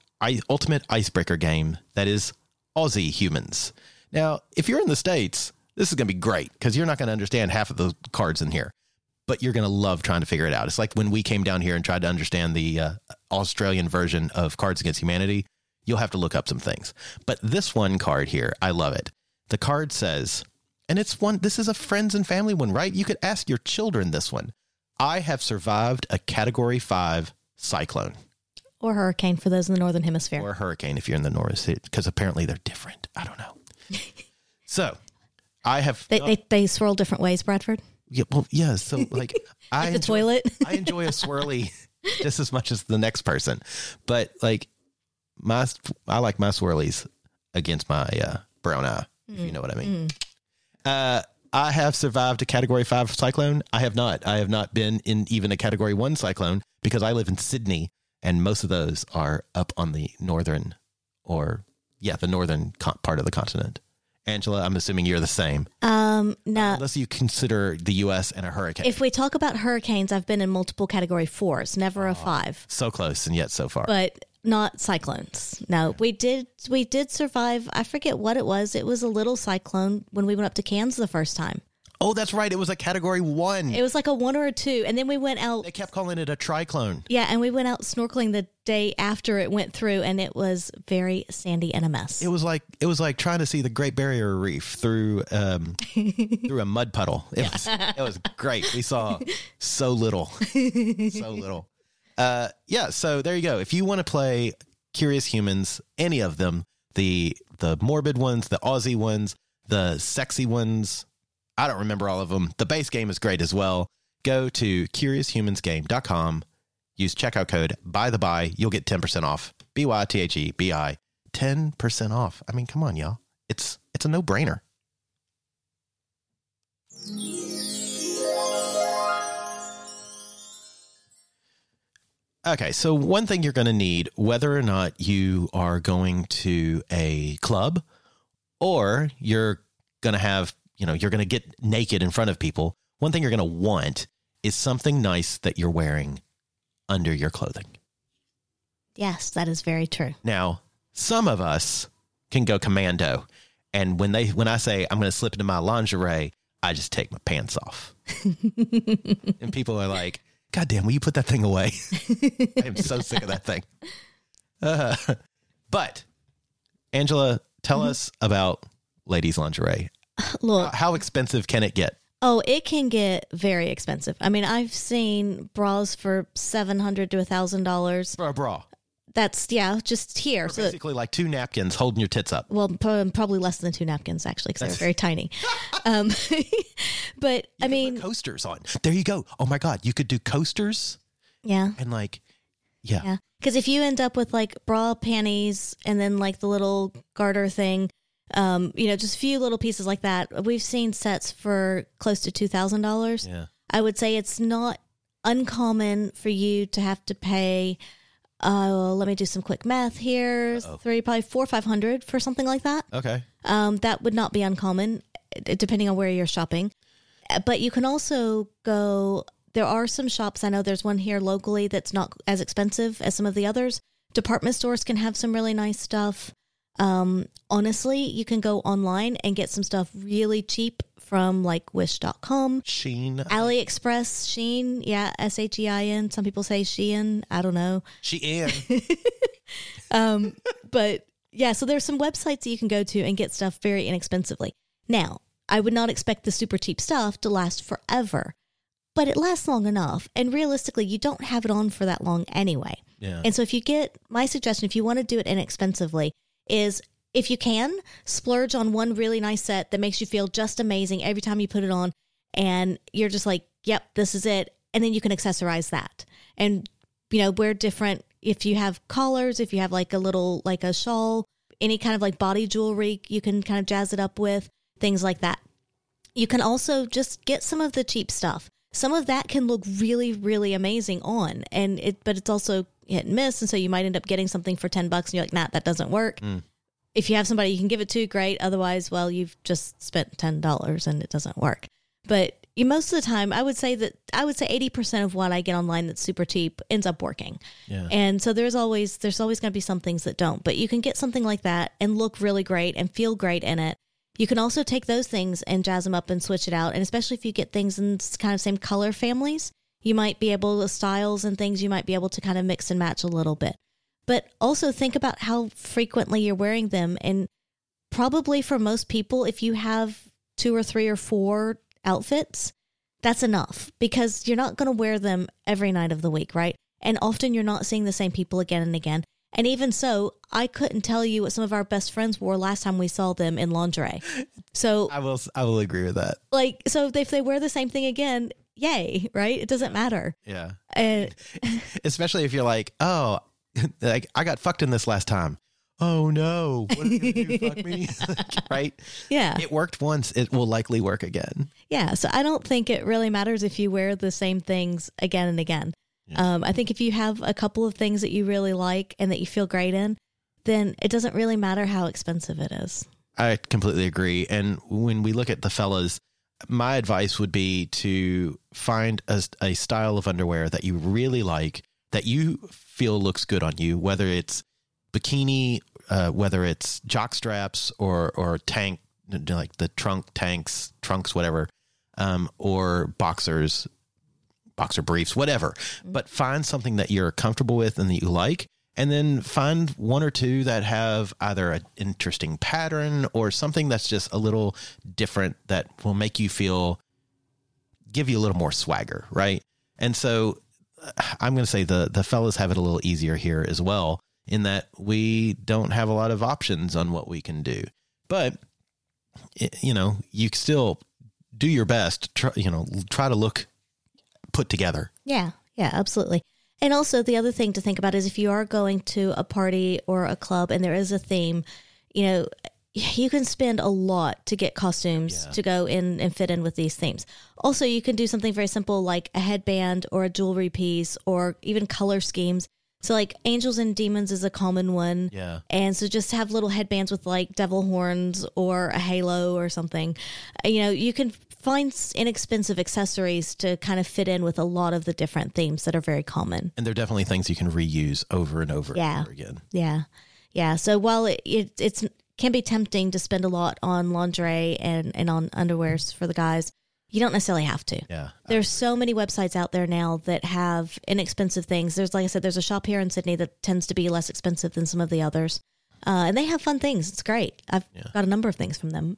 ultimate icebreaker game that is Aussie Humans. Now, if you're in the states, this is going to be great because you're not going to understand half of the cards in here, but you're going to love trying to figure it out. It's like when we came down here and tried to understand the uh, Australian version of Cards Against Humanity. You'll have to look up some things. But this one card here, I love it. The card says, and it's one, this is a friends and family one, right? You could ask your children this one. I have survived a category five cyclone Or hurricane for those in the northern hemisphere. or hurricane if you're in the north, because apparently they're different. I don't know. so I have, they, they they swirl different ways, Bradford. yeah, well, yeah. So like, I the enjoy- toilet. I enjoy a swirly just as much as the next person, but like my, I like my swirlies against my uh, brown eye, if you know what I mean. Uh, I have survived a category five cyclone. I have not. I have not been in even a category one cyclone because I live in Sydney and most of those are up on the northern or, yeah, the northern co- part of the continent. Angela, I'm assuming you're the same, Um, no, unless you consider the U.S. and a hurricane. if we talk about hurricanes, I've been in multiple category fours, never a five, so close and yet so far. but not cyclones. No, we did we did survive. I forget what it was. It was a little cyclone when we went up to Cairns the first time. Oh, that's right. It was a category one. It was like a one or a two, and then we went out. they kept calling it a triclone. Yeah, and we went out snorkeling the day after it went through, and it was very sandy and a mess. It was like it was like trying to see the Great Barrier Reef through um, through a mud puddle. It was it was great. We saw so little, so little. Uh, yeah. So there you go. If you want to play Curious Humans, any of them, the the morbid ones, the Aussie ones, the sexy ones, I don't remember all of them. The base game is great as well. Go to curioushumansgame.com. Use checkout code by the bi. You'll get 10% off. B Y T H E B I. 10% off. I mean, come on, y'all. It's it's a no-brainer. Okay, so one thing you're going to need, whether or not you are going to a club or you're going to have, you know, you're going to get naked in front of people, one thing you're going to want is something nice that you're wearing under your clothing. yes, that is very true. Now, some of us can go commando, and when they when I say I'm going to slip into my lingerie, I just take my pants off, and people are like, "God damn, will you put that thing away?" I am so sick of that thing. Uh, but Angela, tell us about ladies' lingerie. Look, How expensive can it get? oh, it can get very expensive. I mean, I've seen bras for seven hundred to a thousand dollars. For a bra, That's yeah, just here. So basically like two napkins holding your tits up. well, probably less than two napkins actually, because they're very tiny. Um, but I mean, coasters on. There you go. Oh my god, you could do coasters yeah, and like, yeah. yeah. Because if you end up with like bra panties and then like the little garter thing, um, you know, just a few little pieces like that. We've seen sets for close to two thousand dollars. yeah. I would say it's not uncommon for you to have to pay. Uh, let me do some quick math here. Three, probably four, five hundred for something like that. Okay. Um, that would not be uncommon, depending on where you're shopping. Uh, But you can also go. There are some shops. I know there's one here locally that's not as expensive as some of the others. Department stores can have some really nice stuff. Um, honestly, you can go online and get some stuff really cheap from like Wish.com, Sheen. AliExpress, Sheen. Yeah, S H E I N. Some people say Shein. I don't know. She in. Um, but yeah, so there's some websites that you can go to and get stuff very inexpensively. Now, I would not expect the super cheap stuff to last forever, but it lasts long enough. And realistically, you don't have it on for that long anyway. Yeah. And so if you get my suggestion, if you want to do it inexpensively, is if you can splurge on one really nice set that makes you feel just amazing every time you put it on, and you're just like, yep, this is it. And then you can accessorize that and, you know, wear different, if you have collars, if you have like a little, like a shawl, any kind of like body jewelry, you can kind of jazz it up with things like that. You can also just get some of the cheap stuff. Some of that can look really, really amazing on, and it, but it's also hit and miss, and so you might end up getting something for ten bucks, and you're like, nah, that doesn't work. Mm. If you have somebody you can give it to, great. Otherwise, well, you've just spent ten dollars and it doesn't work. But most of the time, I would say that I would say eighty percent of what I get online that's super cheap ends up working. Yeah. And so there's always there's always going to be some things that don't, but you can get something like that and look really great and feel great in it. You can also take those things and jazz them up and switch it out. And especially if you get things in kind of same color families, you might be able to styles and things you might be able to kind of mix and match a little bit. But also think about how frequently you're wearing them. And probably for most people, if you have two or three or four outfits, that's enough because you're not going to wear them every night of the week, right? And often you're not seeing the same people again and again. And even so, I couldn't tell you what some of our best friends wore last time we saw them in lingerie. So, I will. I will agree with that. like, so if they wear the same thing again, yay, right? It doesn't matter. Yeah. Especially if you're like, oh, like I got fucked in this last time. Oh no! What are you do? Fuck me, right? yeah, It worked once. It will likely work again. yeah. So I don't think it really matters if you wear the same things again and again. Um, I think if you have a couple of things that you really like and that you feel great in, then it doesn't really matter how expensive it is. I completely agree. And when we look at the fellas, my advice would be to find a, a style of underwear that you really like, that you feel looks good on you, whether it's bikini, uh, whether it's jock straps or or tank, like the trunk tanks, trunks, whatever. um, or boxers, boxer briefs, whatever. But find something that you're comfortable with and that you like. And then find one or two that have either an interesting pattern or something that's just a little different that will make you feel, give you a little more swagger, right? And so uh, I'm going to say the the fellas have it a little easier here as well in that we don't have a lot of options on what we can do. But you know, you still do your best. Try, you know, try to look put together. Yeah, yeah, absolutely. And also, the other thing to think about is if you are going to a party or a club and there is a theme, you know, you can spend a lot to get costumes Yeah. to go in and fit in with these themes. Also, you can do something very simple like a headband or a jewelry piece or even color schemes. So, like angels and demons is a common one. Yeah. And so just have little headbands with like devil horns or a halo or something. You know, you can find s- inexpensive accessories to kind of fit in with a lot of the different themes that are very common. And they're definitely things you can reuse over and over Yeah. and over again. Yeah. Yeah. So while it, it it's can be tempting to spend a lot on lingerie and, and on underwears for the guys, you don't necessarily have to. Yeah. There's so many websites out there now that have inexpensive things. There's, like I said, there's a shop here in Sydney that tends to be less expensive than some of the others. Uh, and they have fun things. It's great. I've got a number of things from them,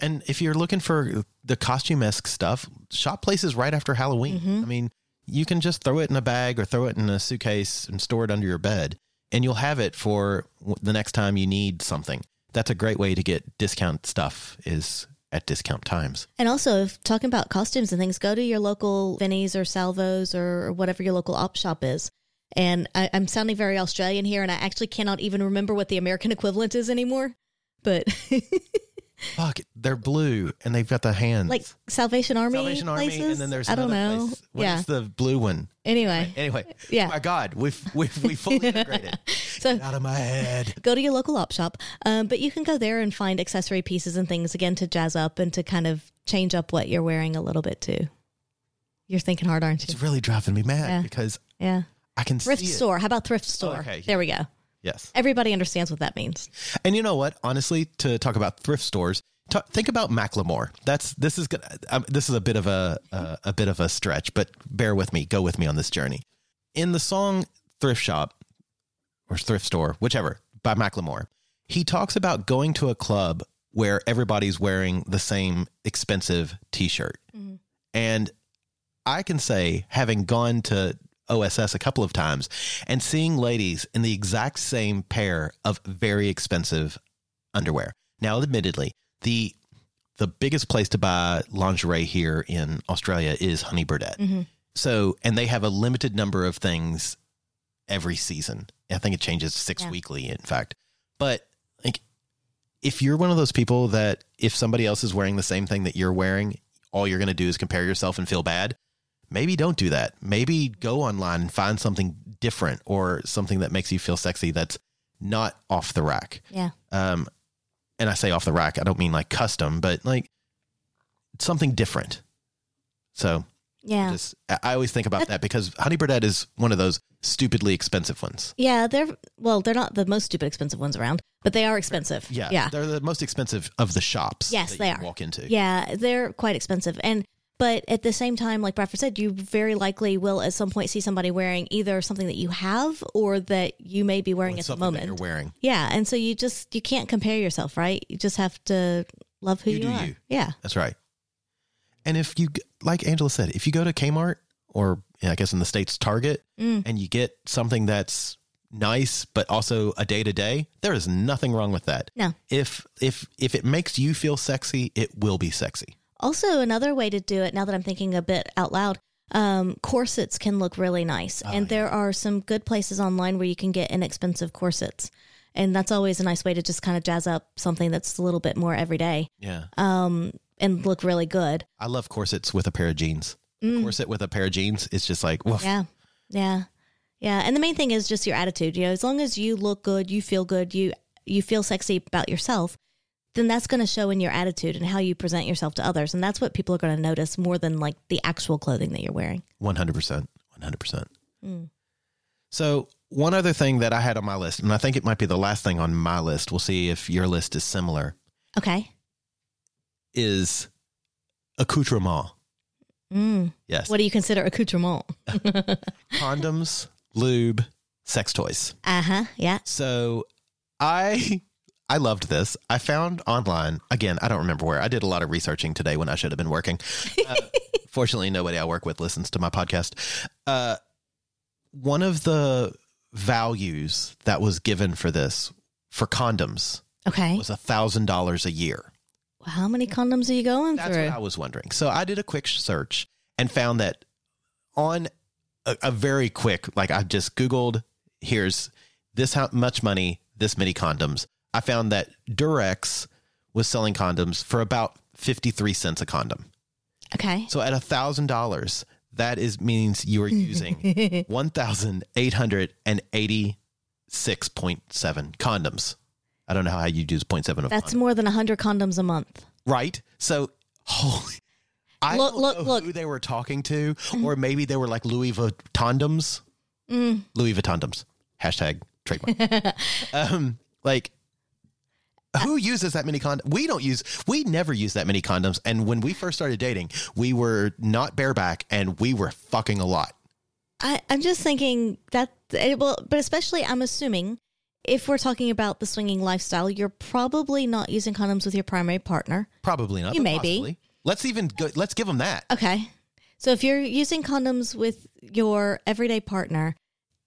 And if you're looking for the costume esque stuff, shop places right after Halloween. Mm-hmm. I mean, you can just throw it in a bag or throw it in a suitcase and store it under your bed, and you'll have it for the next time you need something. That's a great way to get discount stuff. Is at discount times. And also, if talking about costumes and things, go to your local Vinnie's or Salvos or whatever your local op shop is. And I, I'm sounding very Australian here, and I actually cannot even remember what the American equivalent is anymore. But Fuck, they're blue and they've got the hands. like Salvation Army, Salvation Army, places, and then there's I don't know. place. What yeah. is the blue one? Anyway, Anyway, Yeah. My God, we've we've we fully integrated. so Get out of my head. go to your local op shop. Um, but you can go there and find accessory pieces and things again to jazz up and to kind of change up what you're wearing a little bit too. You're thinking hard, aren't you? It's really driving me mad Yeah. because Yeah. I can Thrift store. How about thrift store? okay. There we go. Yes. Everybody understands what that means. And you know what? Honestly, to talk about thrift stores, think about Macklemore. That's this is gonna, um, this is a bit of a uh, a bit of a stretch, but bear with me. Go with me on this journey. In the song "Thrift Shop" or "Thrift Store," whichever, by Macklemore, he talks about going to a club where everybody's wearing the same expensive T-shirt, and I can say, having gone to OSS a couple of times and seeing ladies in the exact same pair of very expensive underwear. Now, admittedly, the the biggest place to buy lingerie here in Australia is Honey Birdette. So, and they have a limited number of things every season. I think it changes six Yeah. weekly, in fact. But like, if you're one of those people that if somebody else is wearing the same thing that you're wearing, all you're going to do is compare yourself and feel bad. Maybe don't do that. Maybe go online and find something different or something that makes you feel sexy that's not off the rack. Yeah. Um, and I say off the rack, I don't mean like custom, but like something different. So Yeah. just I always think about that because Honey Birdette is one of those stupidly expensive ones. yeah, they're well, they're not the most stupid expensive ones around, but they are expensive. Yeah, Yeah. they're the most expensive of the shops. Yes, they you are. Walk into. Yeah, they're quite expensive. And but at the same time, like Bradford said, you very likely will at some point see somebody wearing either something that you have or that you may be wearing Or at the moment. you're wearing. Yeah, and so you just you can't compare yourself, right? You just have to love who You you, are. you. Yeah. That's right. And if you, like Angela said, if you go to Kmart or I guess in the States, Target, Mm. and you get something that's nice, but also a day to day, there is nothing wrong with that. No. If, if, if it makes you feel sexy, it will be sexy. Also, another way to do it, now that I'm thinking a bit out loud, um, corsets can look really nice. Oh, and there are some good places online where you can get inexpensive corsets. And that's always a nice way to just kind of jazz up something that's a little bit more everyday Yeah. um, and look really good. I love corsets with a pair of jeans. A corset with a pair of jeans is just like, woof. Mm. Yeah. Yeah. Yeah. And the main thing is just your attitude. You know, as long as you look good, you feel good, you you feel sexy about yourself, then that's going to show in your attitude and how you present yourself to others. And that's what people are going to notice more than like the actual clothing that you're wearing. 100%. 100%. Mm. So, one other thing that I had on my list, and I think it might be the last thing on my list, we'll see if your list is similar, Okay. is accoutrement. Mm. Yes. What do you consider accoutrement? Condoms, lube, sex toys. Uh huh. Yeah. So I I loved this. I found online again. I don't remember where. I did a lot of researching today when I should have been working. Uh, fortunately, nobody I work with listens to my podcast. Uh, one of the values that was given for this for condoms Okay. was a thousand dollars a year. How many condoms are you going That's through? what I was wondering. So I did a quick search and found that on a, a very quick, like I just Googled, here's this how much money, this many condoms. I found that Durex was selling condoms for about 53 cents a condom. okay. So at a thousand dollars, that is means you are using 1,886.7 condoms. I don't know how you use 0.7 of That's condom. more than 100 condoms a month. right? So, holy. I Look, don't look, know look. who they were talking to, or maybe they were like Louis Vuittondoms. Mm. Louis Vuittondoms. Hashtag trademark. um, like, who uses that many condoms? We don't use, we never use that many condoms. And when we first started dating, we were not bareback and we were fucking a lot. I, I'm just thinking that, eh, it will, but especially I'm assuming if we're talking about the swinging lifestyle, you're probably not using condoms with your primary partner. Probably not. You may be. Let's even go, let's give them that. Okay. So if you're using condoms with your everyday partner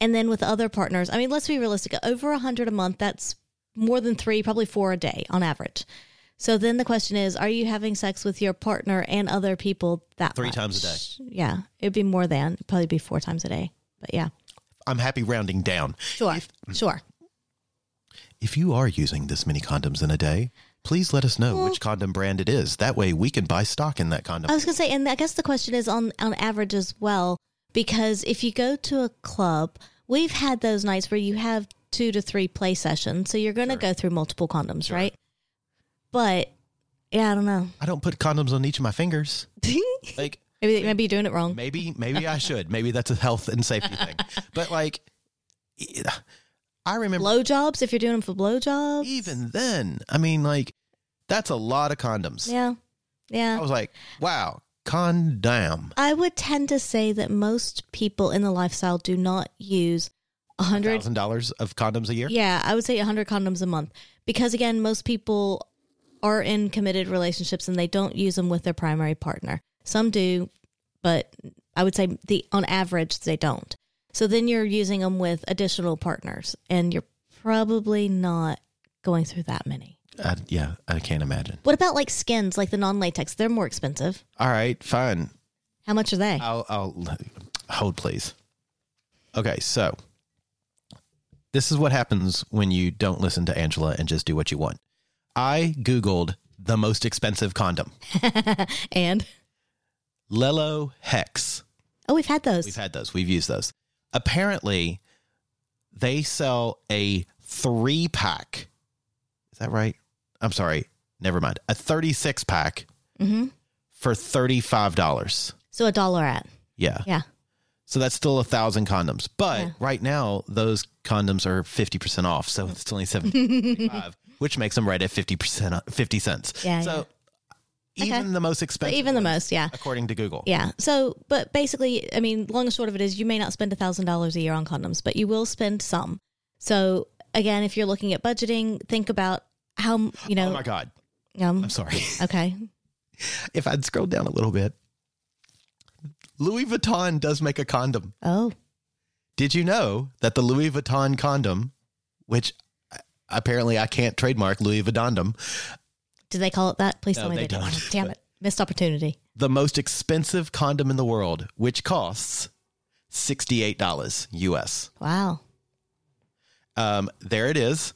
and then with other partners, I mean, let's be realistic. Over a hundred a month, that's more than three, probably four a day on average. So then the question is, are you having sex with your partner and other people that Three much? times a day. Yeah, it'd be more than it'd probably be four times a day. But yeah, I'm happy rounding down. sure, mm. sure. If you are using this many condoms in a day, please let us know mm. which condom brand it is. That way we can buy stock in that condom. I was gonna say, and I guess the question is on on average as well, because if you go to a club, we've had those nights where you have two to three play sessions, so you're gonna go through multiple condoms, right? But yeah, I don't know. I don't put condoms on each of my fingers. Like maybe maybe you're doing it wrong. maybe maybe I should. Maybe that's a health and safety thing. But like I remember Blowjobs, if you're doing them for blowjobs, even then, I mean like that's a lot of condoms. yeah, Yeah. I was like, wow, condom. I would tend to say that most people in the lifestyle do not use hundred Thousand dollars of condoms a year? Yeah, I would say 100 condoms a month because again, most people are in committed relationships and they don't use them with their primary partner. Some do, but I would say the on average they don't. So then you're using them with additional partners and you're probably not going through that many. I, yeah, I can't imagine. What about like skins, like the non-latex? They're more expensive. All right, fine. How much are they? I'll, I'll hold, please. Okay, so this is what happens when you don't listen to Angela and just do what you want. I Googled the most expensive condom, and Lelo Hex. oh, we've had those. We've had those, we've used those. Apparently, they sell a three pack. Is that right? I'm sorry. Never mind. A 36 pack hmm for $35. So a dollar at Yeah. yeah. So that's still a thousand condoms. But Yeah. right now, those condoms are 50% off. So it's only 75 which makes them right at 50%, 50 cents. Yeah, So Okay. even the most expensive. even the most, yeah. According to Google. Yeah. So, but basically, I mean, long and short of it is you may not spend a thousand dollars a year on condoms, but you will spend some. So again, if you're looking at budgeting, think about how you know. Oh my God. um, I'm sorry. okay. if I'd scrolled down a little bit, Louis Vuitton does make a condom. Oh, Did you know that the Louis Vuitton condom, which apparently I can't trademark Louis Vuitton, do they call it that? Please No, tell me they they, don't. don't. Damn it, missed opportunity. the most expensive condom in the world, which costs $68 US. Wow. Um, there it is.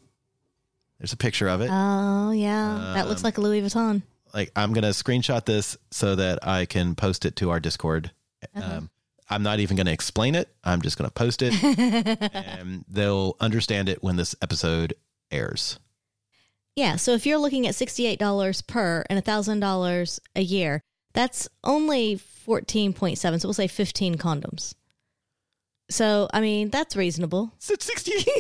There's a picture of it. Oh yeah, that looks Um, like a Louis Vuitton. like I'm gonna screenshot this so that I can post it to our Discord. Uh-huh. Um, I'm not even gonna explain it. I'm just gonna post it, and they'll understand it when this episode airs. Yeah. So if you're looking at sixty-eight dollars per and thousand dollars a year, that's only fourteen point seven. So we'll say fifteen condoms. So I mean, that's reasonable. 60.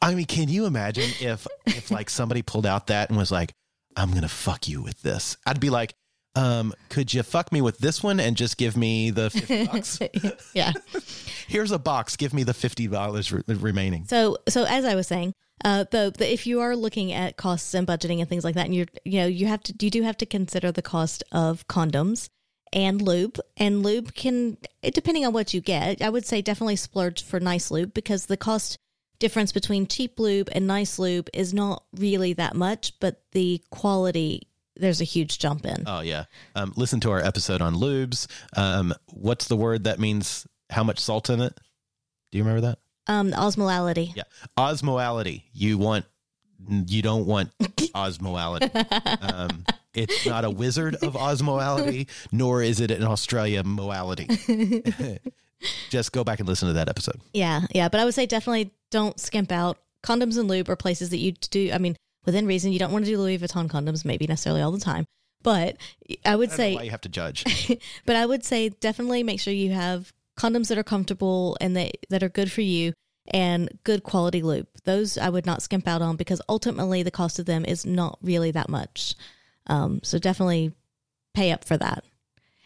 I mean, can you imagine if if like somebody pulled out that and was like, I'm going to fuck you with this. I'd be like, um, could you fuck me with this one and just give me the 50 bucks? yeah. Here's a box. Give me the $50 re- remaining. So, so as I was saying, uh, the, the if you are looking at costs and budgeting and things like that, and you're, you know, you have to, you do have to consider the cost of condoms and lube. And lube can, depending on what you get, I would say definitely splurge for nice lube because the cost difference between cheap lube and nice lube is not really that much, but the quality there's a huge jump in. Oh yeah. Um, listen to our episode on lubes. Um, what's the word that means how much salt in it? Do you remember that? Um, osmolality. Yeah. Osmolality. You want you don't want osmolality. Um, it's not a wizard of osmolality, nor is it an Australia moality. Just go back and listen to that episode. Yeah, yeah, but I would say definitely don't skimp out. Condoms and lube are places that you do. I mean, within reason, you don't want to do Louis Vuitton condoms, maybe necessarily all the time, but I would I say why you have to judge. but I would say definitely make sure you have condoms that are comfortable and that, that are good for you and good quality lube. Those I would not skimp out on because ultimately the cost of them is not really that much. Um, so definitely pay up for that.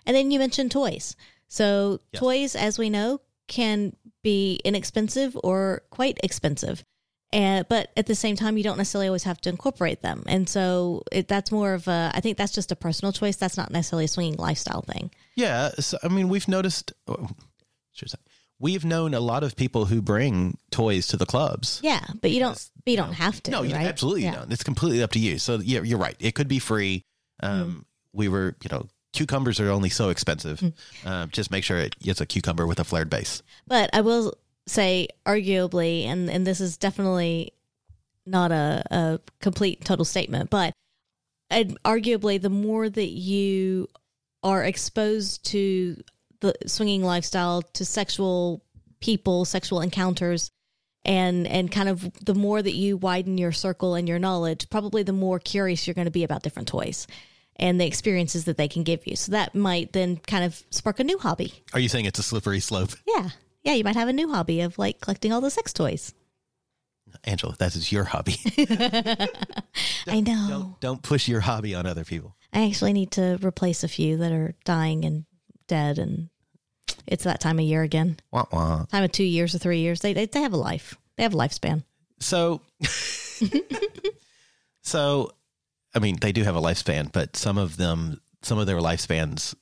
And then you mentioned toys. So Yes. toys, as we know, can be inexpensive or quite expensive. And, but at the same time, you don't necessarily always have to incorporate them. And so it, that's more of a, I think that's just a personal choice. That's not necessarily a swinging lifestyle thing. yeah. So, I mean, we've noticed. oh, should I say, We've known a lot of people who bring toys to the clubs. Yeah, but you don't. But you don't have to. No, you right? absolutely yeah. don't. It's completely up to you. So yeah, you're right. It could be free. Um, Mm-hmm. We were, you know, cucumbers are only so expensive. Mm. Um, just make sure it, it's a cucumber with a flared base. But I will say, arguably, and and this is definitely not a, a complete total statement, but and arguably, the more that you are exposed to the swinging lifestyle, to sexual people, sexual encounters, and and kind of the more that you widen your circle and your knowledge, probably the more curious you're going to be about different toys and the experiences that they can give you. So that might then kind of spark a new hobby. Are you saying it's a slippery slope, Yeah. Yeah, you might have a new hobby of like collecting all the sex toys. Angela? That is your hobby. I know. don't don't push your hobby on other people. I actually need to replace a few that are dying and dead and it's that time of year again. Wah, wah. Time of 2 years or 3 years. They they, they have a life. They have a lifespan. So, so, I mean, they do have a lifespan, but some of them, some of their lifespans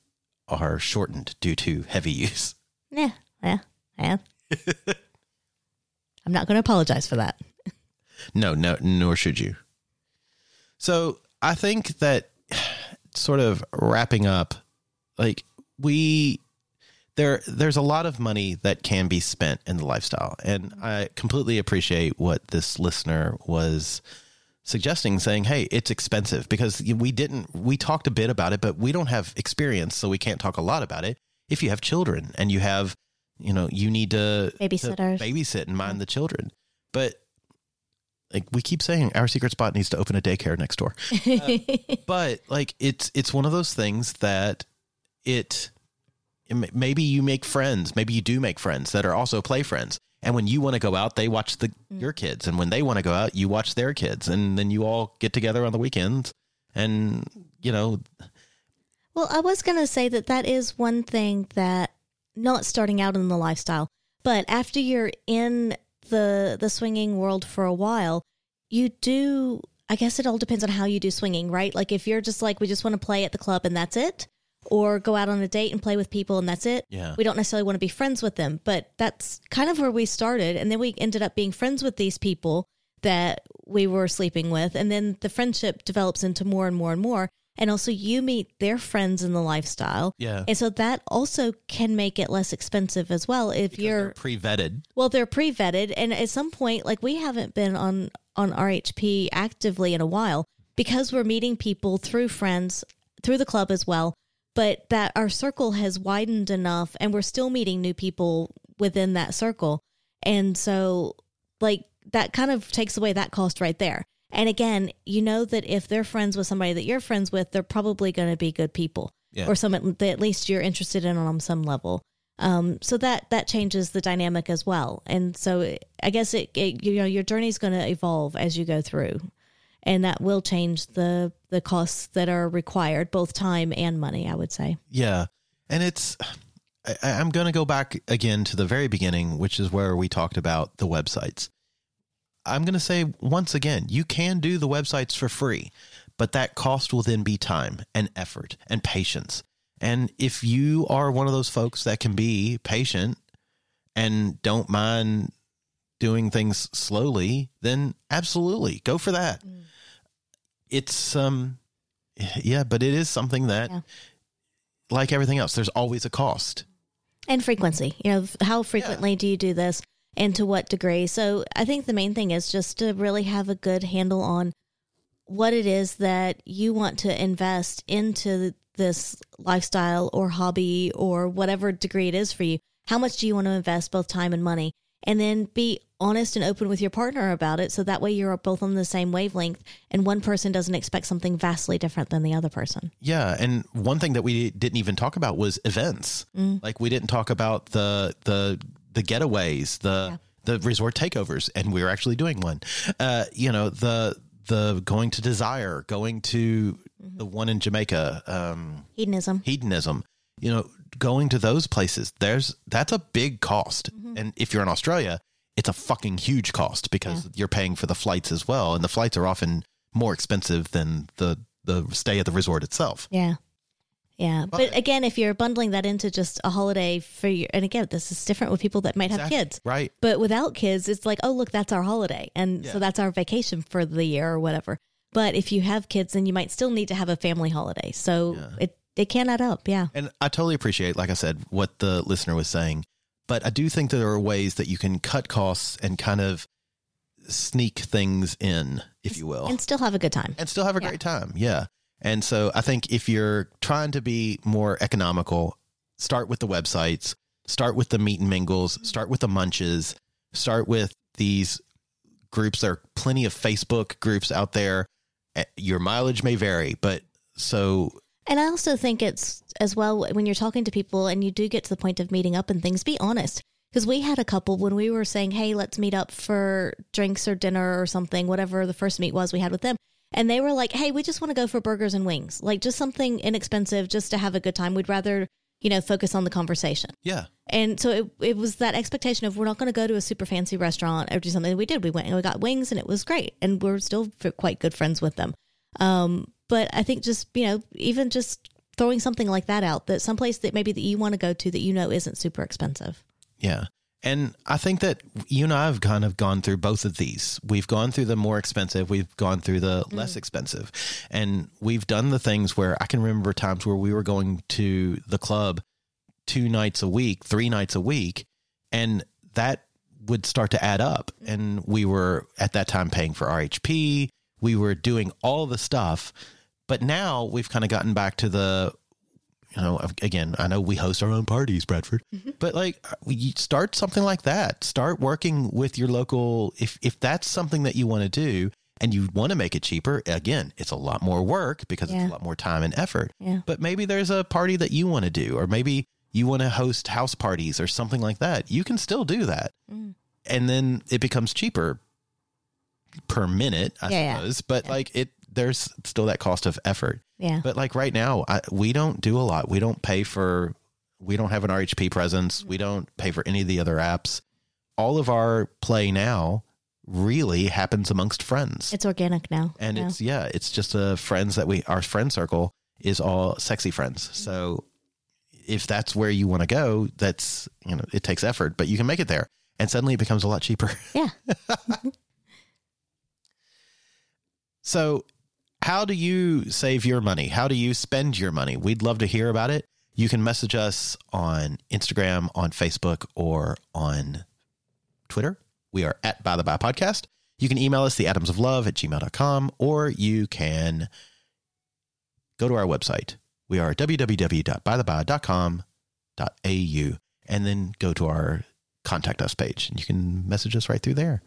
are shortened due to heavy use. Yeah. Yeah. Yeah. I'm not going to apologize for that. No, no, nor should you. So I think that sort of wrapping up, like we there there's a lot of money that can be spent in the lifestyle. And I completely appreciate what this listener was suggesting saying hey it's expensive because we didn't we talked a bit about it but we don't have experience so we can't talk a lot about it if you have children and you have you know you need to to babysit and mind the children. But like we keep saying our secret spot needs to open a daycare next door. But like it's it's one of those things that it, it maybe you make friends maybe you do make friends that are also play friends. And when you want to go out they watch the mm. your kids. And when they want to go out you watch their kids. And then you all get together on the weekends and you know Well, I was going to say that that is one thing that not starting out in the lifestyle, but after you're in the the swinging world for a while, you do I guess it all depends on how you do swinging, right? Like if you're just like we just want to play at the club and that's it, or go out on a date and play with people and that's it. Yeah. We don't necessarily want to be friends with them, but that's kind of where we started and then we ended up being friends with these people that we were sleeping with and then the friendship develops into more and more and more and also you meet their friends in the lifestyle. Yeah. and so that also can make it less expensive as well if you're pre-vetted. Well they're pre-vetted. And at some point like we haven't been on on rhp actively in a while because we're meeting people through friends through the club as well. But that our circle has widened enough and we're still meeting new people within that circle. And so like that kind of takes away that cost right there and again you know that if they're friends with somebody that you're friends with they're probably going to be good people Yeah. or some that at least you're interested in on some level um, so that that changes the dynamic as well and so i guess it, it you know your journey is going to evolve as you go through and that will change the the costs that are required, both time and money. I would say. Yeah. And it's, I, I'm going to go back again to the very beginning, which is where we talked about the websites. I'm going to say once again, you can do the websites for free, but that cost will then be time and effort and patience. And if you are one of those folks that can be patient and don't mind doing things slowly, then absolutely go for that. It's, um, yeah, but it is something that, Yeah. like everything else, there's always a cost. and frequency you know how frequently do you do this and to what degree. So i think the main thing is just to really have a good handle on what it is that you want to invest into this lifestyle or hobby or whatever degree it is for you. How much do you want to invest both time and money? And then be honest and open with your partner about it so that way you're both on the same wavelength and one person doesn't expect something vastly different than the other person. Yeah, and one thing that we didn't even talk about was events. Mm. Like we didn't talk about the the the getaways, the the resort takeovers, and we're actually doing one. Uh, you know, the the going to Desire, going to the one in Jamaica, um, hedonism hedonism. You know, going to those places. There's that's a big cost, and if you're in Australia, it's a fucking huge cost because you're paying for the flights as well, and the flights are often more expensive than the the stay at the resort itself. Yeah. Yeah. But, But- again, if you're bundling that into just a holiday for your, and again, this is different with people that might have kids. Right. But without kids, it's like, oh, look, that's our holiday. And Yeah. so that's our vacation for the year or whatever. But if you have kids, then you might still need to have a family holiday. So Yeah. it, it can add up. Yeah. And I totally appreciate, like I said, what the listener was saying. But I do think that there are ways that you can cut costs and kind of sneak things in, if you will, And still have a good time. and still have a Yeah. great time. Yeah. And so I think if you're trying to be more economical, start with the websites, start with the meet and mingles, start with the munches, start with these groups. There are plenty of Facebook groups out there. Eh, Your mileage may vary, but so And I also think it's as well when you're talking to people and you do get to the point of meeting up and things, be honest. Because we had a couple when we were saying, hey, let's meet up for drinks or dinner or something, whatever the first meet was we had with them. And they were like, hey, we just want to go for burgers and wings, like just something inexpensive just to have a good time. We'd rather, you know, focus on the conversation. yeah. And so it, it was that expectation of we're not going to go to a super fancy restaurant or do something. We did. We went and we got wings and it was great. And we're still quite good friends with them. Um, but I think just, you know, even just throwing something like that out that someplace that maybe that you want to go to that you know isn't super expensive. Yeah. And I think that you and I have kind of gone through both of these. We've gone through the more expensive, we've gone through the mm. less expensive. And we've done the things where I can remember times where we were going to the club two nights a week, three nights a week, and that would start to add up. Mm. And we were at that time paying for RHP, we were doing all the stuff. But now we've kind of gotten back to the you know, again, I know we host our own parties, Bradford, but like you start something like that. Start working with your local. If if that's something that you want to do and you want to make it cheaper, again, it's a lot more work because Yeah. it's a lot more time and effort. Yeah. But maybe there's a party that you want to do, or maybe you want to host house parties or something like that. You can still do that, Mm. and then it becomes cheaper per minute, I yeah. suppose. But like it, there's still that cost of effort. Yeah. But like right now, I, we don't do a lot. We don't pay for, we don't have an RHP presence. We don't pay for any of the other apps. All of our play now really happens amongst friends. it's organic now. and Yeah. it's, yeah, it's just a friends that we, our friend circle is all sexy friends. So if that's where you want to go, that's, you know, it takes effort, but you can make it there. And suddenly it becomes a lot cheaper. Yeah. So, how do you save your money? How do you spend your money? We'd love to hear about it. You can message us on Instagram, on Facebook, or on Twitter. We are at By the Bi Podcast. You can email us, the atoms of love at gmail.com, or you can go to our website. We are www.bythebi.com.au and then go to our contact us page and you can message us right through there.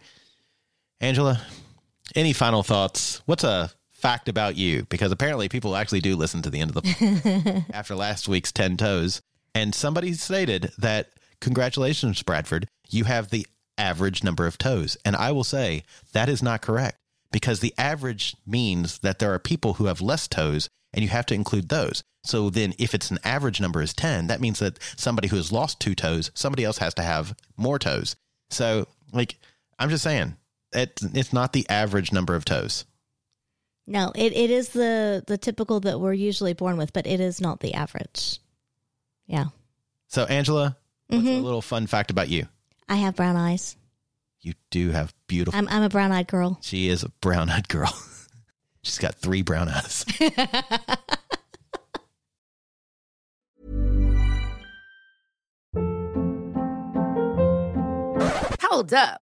Angela, any final thoughts? What's a fact about you? Because apparently people actually do listen to the end of the after last week's 10 toes. And somebody stated that congratulations, Bradford, you have the average number of toes. And I will say that is not correct because the average means that there are people who have less toes and you have to include those. So then if it's an average number is 10, that means that somebody who has lost two toes, somebody else has to have more toes. So like I'm just saying, it, it's not the average number of toes. No, it, it is the the typical that we're usually born with, but it is not the average. Yeah. So Angela, what's a mm-hmm. little fun fact about you? I have brown eyes. You do have beautiful. I'm I'm a brown eyed girl. she is a brown-eyed girl. She's got three brown eyes. Hold up.